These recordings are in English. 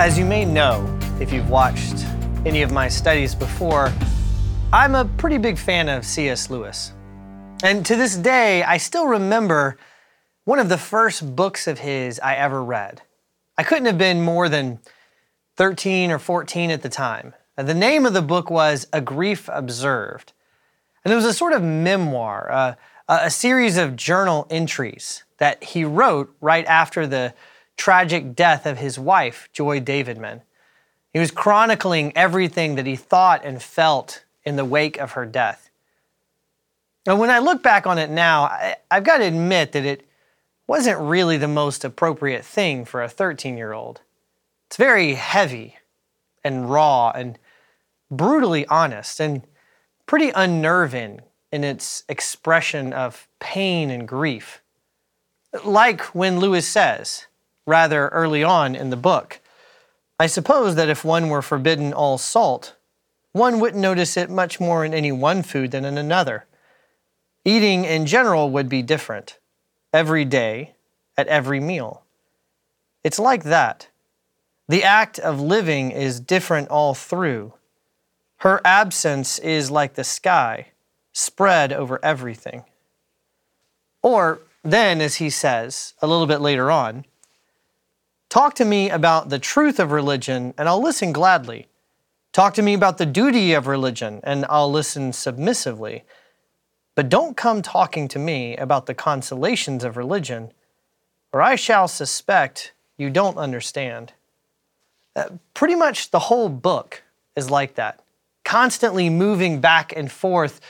As you may know, if you've watched any of my studies before, I'm a pretty big fan of C.S. Lewis. And to this day, I still remember one of the first books of his I ever read. I couldn't have been more than 13 or 14 at the time. The name of the book was A Grief Observed. And it was a sort of memoir, uh, a series of journal entries that he wrote right after the tragic death of his wife, Joy Davidman. He was chronicling everything that he thought and felt in the wake of her death. And when I look back on it now, I, have got to admit that it wasn't really the most appropriate thing for a 13 year old. It's very heavy and raw and brutally honest and pretty unnerving in its expression of pain and grief. Like when Lewis says, rather early on in the book, I suppose that if one were forbidden all salt, one wouldn't notice it much more in any one food than in another. Eating in general would be different, every day, at every meal. It's like that. The act of living is different all through. Her absence is like the sky, spread over everything. Or then, as he says a little bit later on, talk to me about the truth of religion and I'll listen gladly. Talk to me about the duty of religion and I'll listen submissively. But don't come talking to me about the consolations of religion, or I shall suspect you don't understand. Uh, pretty much the whole book is like that, constantly moving back and forth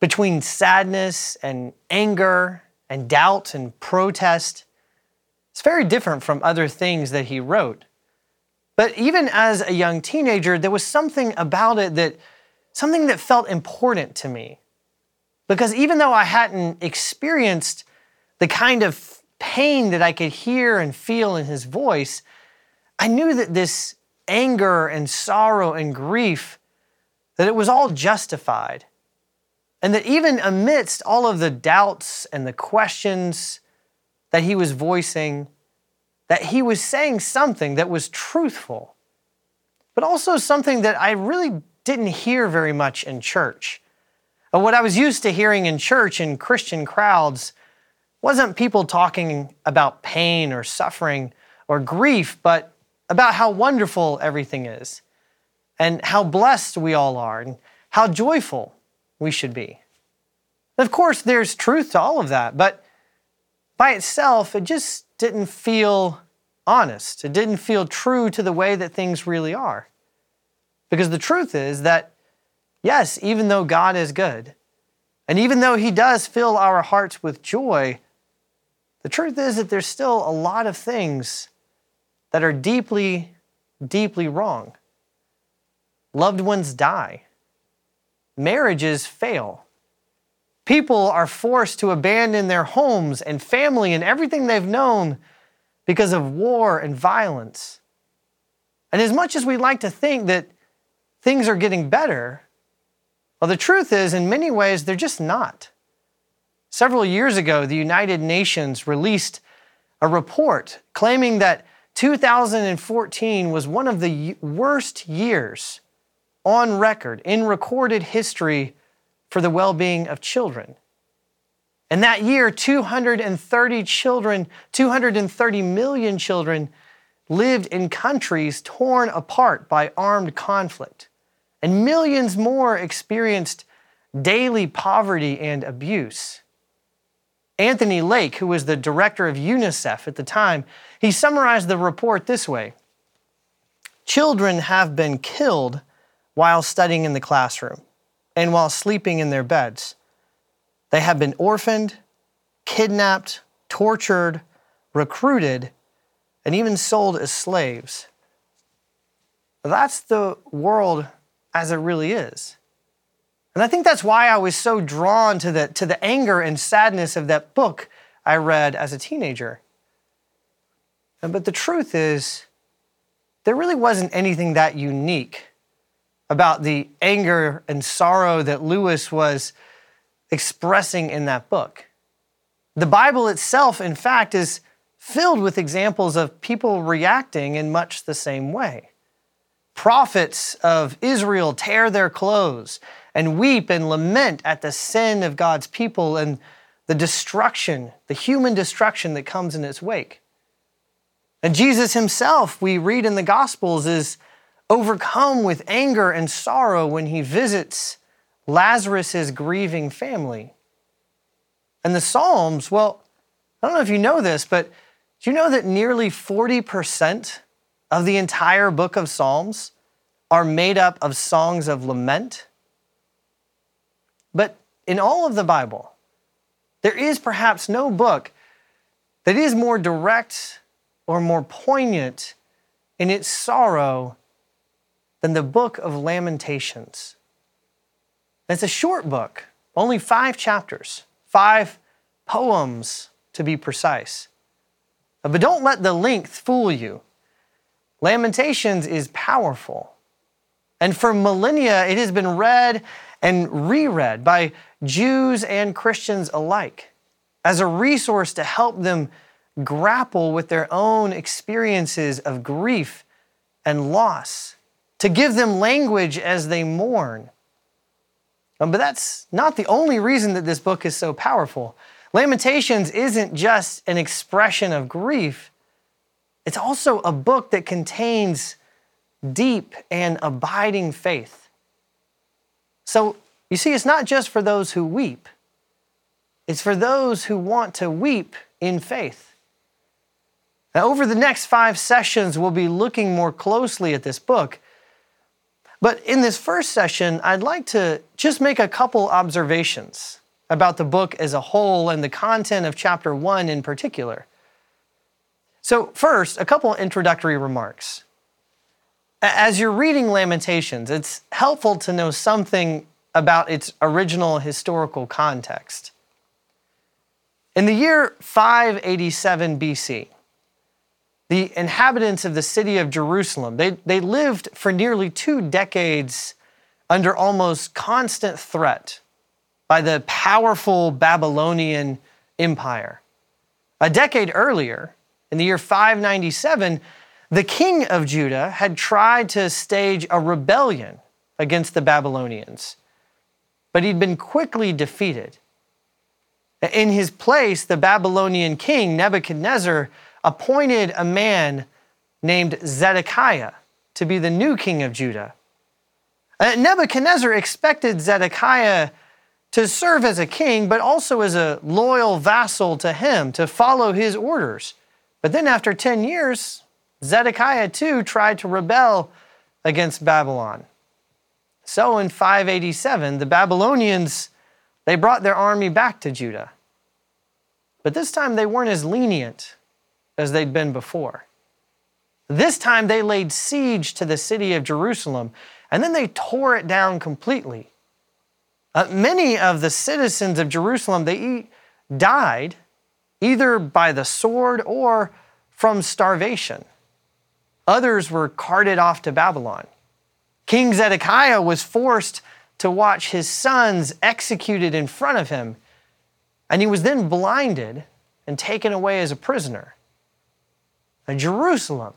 between sadness and anger and doubt and protest. It's very different from other things that he wrote. But even as a young teenager, there was something about it that something that felt important to me. Because even though I hadn't experienced the kind of pain that I could hear and feel in his voice, I knew that this anger and sorrow and grief that it was all justified. And that even amidst all of the doubts and the questions that he was voicing, that he was saying something that was truthful, but also something that I really didn't hear very much in church. what I was used to hearing in church in Christian crowds wasn't people talking about pain or suffering or grief, but about how wonderful everything is and how blessed we all are and how joyful we should be. Of course, there's truth to all of that, but by itself, it just didn't feel honest. It didn't feel true to the way that things really are. Because the truth is that, yes, even though God is good, and even though He does fill our hearts with joy, the truth is that there's still a lot of things that are deeply, deeply wrong. Loved ones die, marriages fail. People are forced to abandon their homes and family and everything they've known because of war and violence. And as much as we like to think that things are getting better, well, the truth is, in many ways, they're just not. Several years ago, the United Nations released a report claiming that 2014 was one of the worst years on record in recorded history for the well being of children. And that year, 230 children, 230 million children lived in countries torn apart by armed conflict. And millions more experienced daily poverty and abuse. Anthony Lake, who was the director of UNICEF at the time, he summarized the report this way Children have been killed while studying in the classroom and while sleeping in their beds. They have been orphaned, kidnapped, tortured, recruited, and even sold as slaves. That's the world as it really is. And I think that's why I was so drawn to the, to the anger and sadness of that book I read as a teenager. But the truth is, there really wasn't anything that unique about the anger and sorrow that Lewis was expressing in that book. The Bible itself, in fact, is filled with examples of people reacting in much the same way. Prophets of Israel tear their clothes and weep and lament at the sin of God's people and the destruction, the human destruction that comes in its wake. And Jesus himself, we read in the Gospels, is overcome with anger and sorrow when he visits Lazarus' grieving family. And the Psalms, well, I don't know if you know this, but do you know that nearly 40% of the entire book of Psalms are made up of songs of lament? But in all of the Bible, there is perhaps no book that is more direct or more poignant in its sorrow than the book of Lamentations. It's a short book, only five chapters, five poems to be precise. But don't let the length fool you. Lamentations is powerful. And for millennia, it has been read and reread by Jews and Christians alike as a resource to help them grapple with their own experiences of grief and loss, to give them language as they mourn. Um, but that's not the only reason that this book is so powerful. Lamentations isn't just an expression of grief, it's also a book that contains deep and abiding faith. So, you see, it's not just for those who weep, it's for those who want to weep in faith. Now, over the next five sessions, we'll be looking more closely at this book. But in this first session, I'd like to just make a couple observations about the book as a whole and the content of chapter one in particular. So, first, a couple introductory remarks. As you're reading Lamentations, it's helpful to know something about its original historical context. In the year 587 BC, the inhabitants of the city of Jerusalem, they, they lived for nearly two decades under almost constant threat by the powerful Babylonian Empire. A decade earlier, in the year 597, the king of Judah had tried to stage a rebellion against the Babylonians, but he'd been quickly defeated. In his place, the Babylonian king, Nebuchadnezzar, appointed a man named Zedekiah to be the new king of Judah. Uh, Nebuchadnezzar expected Zedekiah to serve as a king, but also as a loyal vassal to him, to follow his orders. But then after 10 years, Zedekiah too tried to rebel against Babylon. So in 587, the Babylonians they brought their army back to Judah. But this time they weren't as lenient as they'd been before. This time they laid siege to the city of Jerusalem and then they tore it down completely. Uh, many of the citizens of Jerusalem they died either by the sword or from starvation. Others were carted off to Babylon. King Zedekiah was forced to watch his sons executed in front of him, and he was then blinded and taken away as a prisoner. Jerusalem,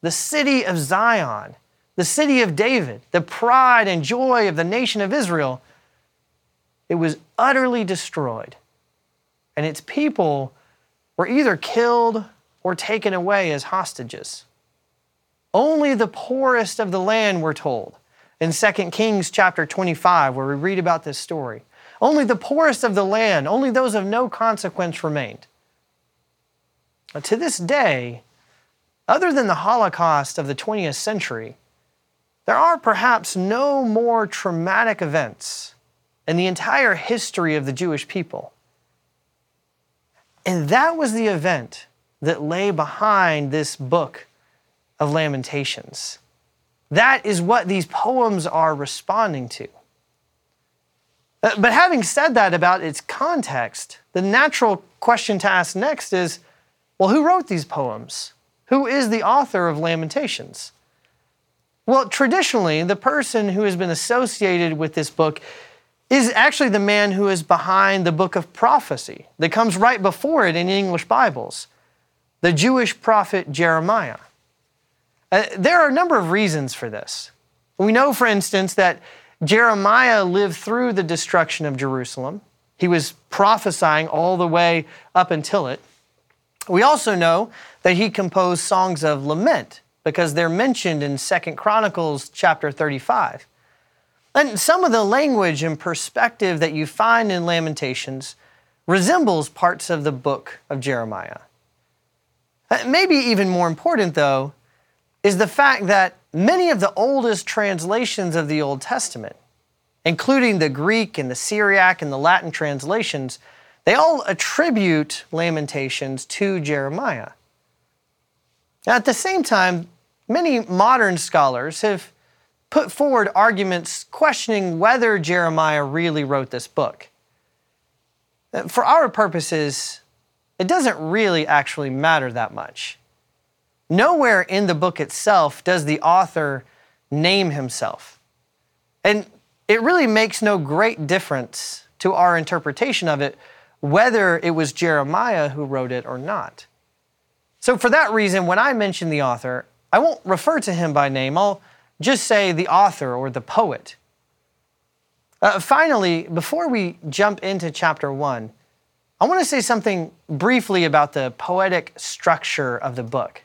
the city of Zion, the city of David, the pride and joy of the nation of Israel, it was utterly destroyed. And its people were either killed or taken away as hostages. Only the poorest of the land were told in 2 Kings chapter 25, where we read about this story. Only the poorest of the land, only those of no consequence remained. To this day, other than the Holocaust of the 20th century, there are perhaps no more traumatic events in the entire history of the Jewish people. And that was the event that lay behind this book of Lamentations. That is what these poems are responding to. Uh, but having said that about its context, the natural question to ask next is well, who wrote these poems? Who is the author of Lamentations? Well, traditionally, the person who has been associated with this book is actually the man who is behind the book of prophecy that comes right before it in English Bibles. the Jewish prophet Jeremiah. Uh, there are a number of reasons for this. We know, for instance, that Jeremiah lived through the destruction of Jerusalem. He was prophesying all the way up until it. We also know that he composed songs of lament because they're mentioned in Second Chronicles chapter 35. And some of the language and perspective that you find in Lamentations resembles parts of the book of Jeremiah. Uh, maybe even more important, though, is the fact that many of the oldest translations of the Old Testament, including the Greek and the Syriac and the Latin translations, they all attribute Lamentations to Jeremiah. Now, At the same time, many modern scholars have put forward arguments questioning whether Jeremiah really wrote this book. Uh, for our purposes, it doesn't really actually matter that much. Nowhere in the book itself does the author name himself. And it really makes no great difference to our interpretation of it whether it was Jeremiah who wrote it or not. So, for that reason, when I mention the author, I won't refer to him by name. I'll just say the author or the poet. Uh, finally, before we jump into chapter one, I want to say something briefly about the poetic structure of the book.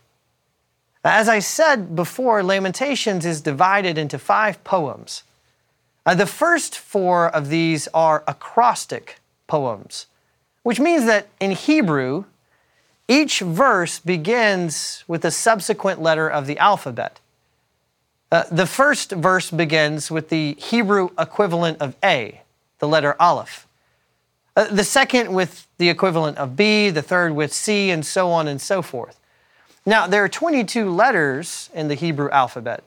As I said before, Lamentations is divided into five poems. Uh, the first four of these are acrostic poems, which means that in Hebrew, each verse begins with a subsequent letter of the alphabet. Uh, the first verse begins with the Hebrew equivalent of A, the letter Aleph. Uh, the second with the equivalent of B, the third with C, and so on and so forth. Now, there are 22 letters in the Hebrew alphabet.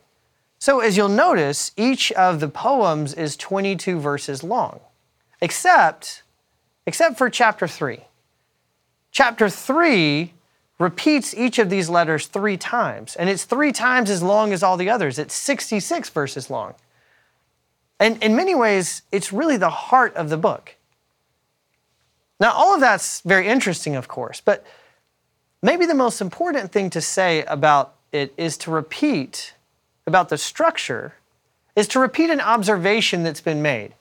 So, as you'll notice, each of the poems is 22 verses long, except, except for chapter 3. Chapter 3 repeats each of these letters three times, and it's three times as long as all the others. It's 66 verses long. And in many ways, it's really the heart of the book. Now, all of that's very interesting, of course, but maybe the most important thing to say about it is to repeat about the structure, is to repeat an observation that's been made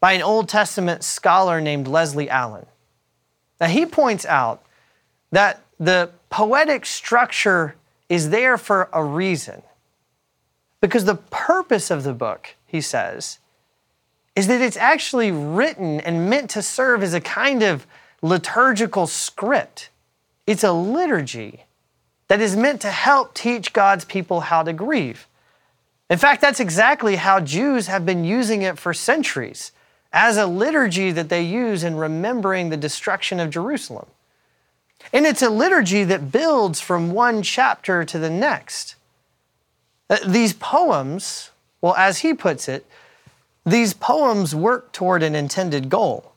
by an Old Testament scholar named Leslie Allen. Now, he points out that the poetic structure is there for a reason. Because the purpose of the book, he says, is that it's actually written and meant to serve as a kind of liturgical script. It's a liturgy that is meant to help teach God's people how to grieve. In fact, that's exactly how Jews have been using it for centuries as a liturgy that they use in remembering the destruction of Jerusalem. And it's a liturgy that builds from one chapter to the next. Uh, these poems, well, as he puts it, these poems work toward an intended goal.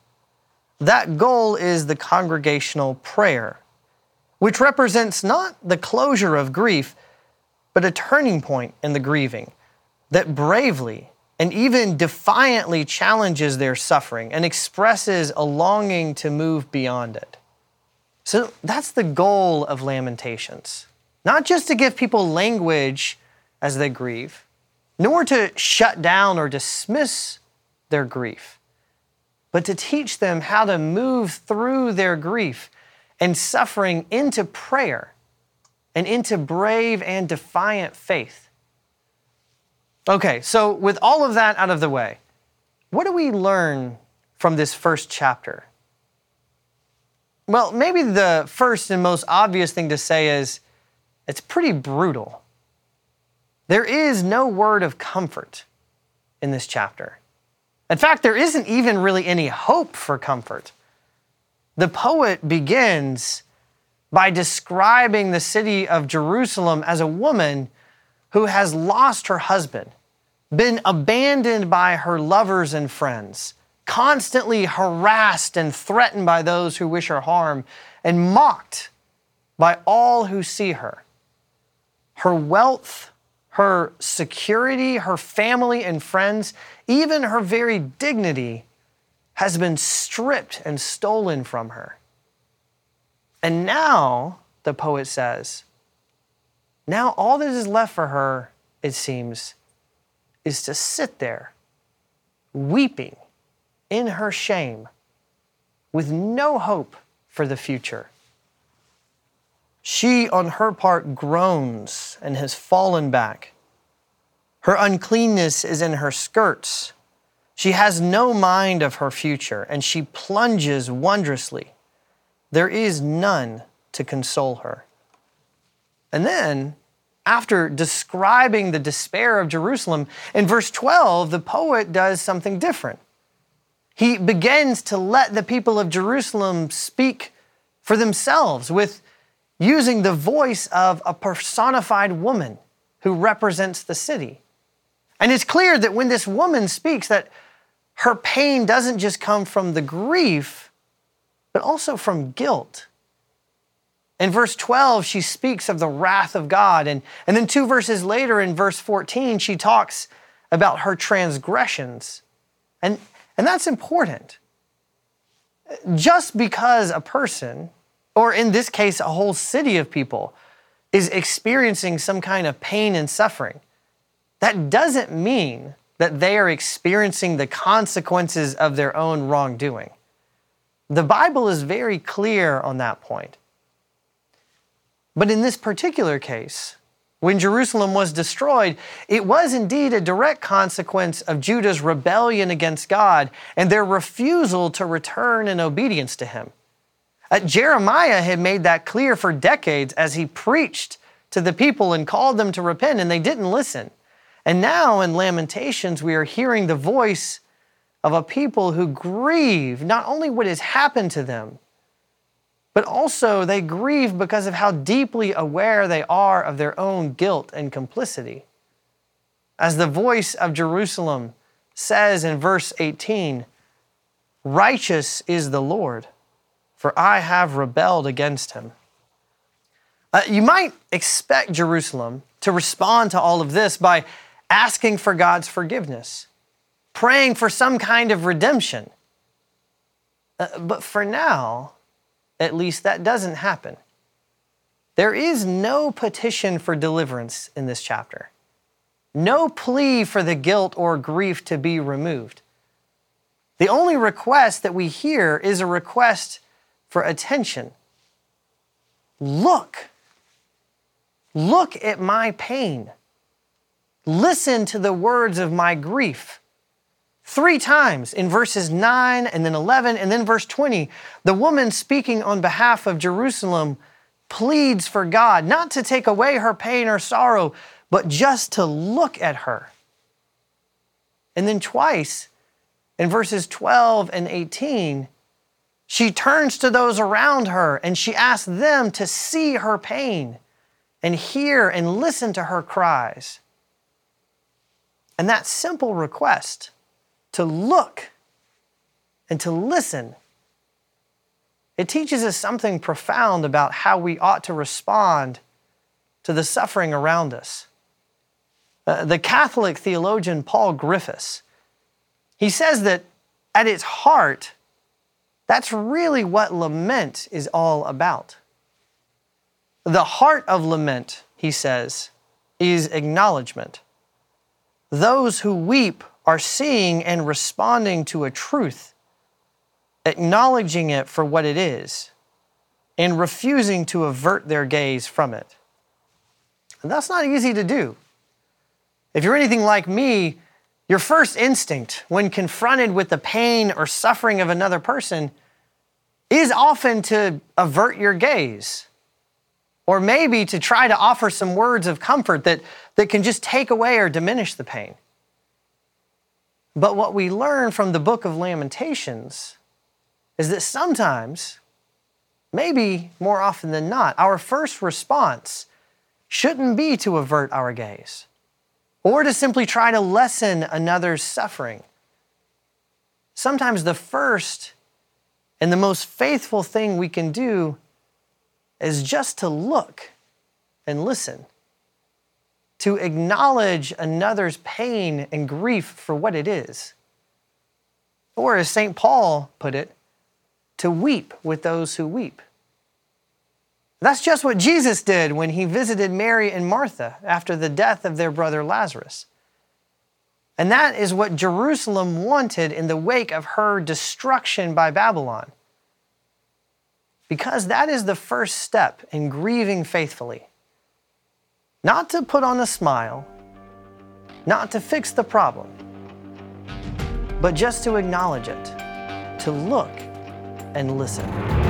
That goal is the congregational prayer, which represents not the closure of grief, but a turning point in the grieving that bravely and even defiantly challenges their suffering and expresses a longing to move beyond it. So that's the goal of Lamentations. Not just to give people language as they grieve, nor to shut down or dismiss their grief, but to teach them how to move through their grief and suffering into prayer and into brave and defiant faith. Okay, so with all of that out of the way, what do we learn from this first chapter? Well, maybe the first and most obvious thing to say is it's pretty brutal. There is no word of comfort in this chapter. In fact, there isn't even really any hope for comfort. The poet begins by describing the city of Jerusalem as a woman who has lost her husband, been abandoned by her lovers and friends, constantly harassed and threatened by those who wish her harm, and mocked by all who see her. Her wealth, her security, her family and friends, even her very dignity has been stripped and stolen from her. And now the poet says, now all that is left for her, it seems, is to sit there, weeping in her shame, with no hope for the future. She, on her part, groans and has fallen back. Her uncleanness is in her skirts. She has no mind of her future, and she plunges wondrously. There is none to console her. And then, after describing the despair of Jerusalem, in verse 12, the poet does something different. He begins to let the people of Jerusalem speak for themselves with using the voice of a personified woman who represents the city. And it's clear that when this woman speaks that her pain doesn't just come from the grief, but also from guilt. In verse 12, she speaks of the wrath of God. And, and then two verses later, in verse 14, she talks about her transgressions. And, and that's important. Just because a person or in this case, a whole city of people, is experiencing some kind of pain and suffering, that doesn't mean that they are experiencing the consequences of their own wrongdoing. The Bible is very clear on that point. But in this particular case, when Jerusalem was destroyed, it was indeed a direct consequence of Judah's rebellion against God and their refusal to return in obedience to Him. Uh, Jeremiah had made that clear for decades as he preached to the people and called them to repent, and they didn't listen. And now in Lamentations, we are hearing the voice of a people who grieve not only what has happened to them, but also they grieve because of how deeply aware they are of their own guilt and complicity. As the voice of Jerusalem says in verse 18, Righteous is the Lord for I have rebelled against him. Uh, you might expect Jerusalem to respond to all of this by asking for God's forgiveness, praying for some kind of redemption. Uh, but for now, at least that doesn't happen. There is no petition for deliverance in this chapter, no plea for the guilt or grief to be removed. The only request that we hear is a request for attention. Look. Look at my pain. Listen to the words of my grief. Three times in verses 9 and then 11 and then verse 20, the woman speaking on behalf of Jerusalem pleads for God not to take away her pain or sorrow, but just to look at her. And then twice in verses 12 and 18, she turns to those around her and she asks them to see her pain and hear and listen to her cries. And that simple request to look and to listen, it teaches us something profound about how we ought to respond to the suffering around us. Uh, the Catholic theologian Paul Griffiths, he says that at its heart, that's really what lament is all about. The heart of lament, he says, is acknowledgement. Those who weep are seeing and responding to a truth, acknowledging it for what it is, and refusing to avert their gaze from it. And that's not easy to do. If you're anything like me, your first instinct when confronted with the pain or suffering of another person is often to avert your gaze or maybe to try to offer some words of comfort that, that can just take away or diminish the pain. But what we learn from the book of Lamentations is that sometimes, maybe more often than not, our first response shouldn't be to avert our gaze or to simply try to lessen another's suffering. Sometimes the first and the most faithful thing we can do is just to look and listen, to acknowledge another's pain and grief for what it is. Or, as St. Paul put it, to weep with those who weep. That's just what Jesus did when he visited Mary and Martha after the death of their brother Lazarus. And that is what Jerusalem wanted in the wake of her destruction by Babylon. Because that is the first step in grieving faithfully. Not to put on a smile, not to fix the problem, but just to acknowledge it, to look and listen.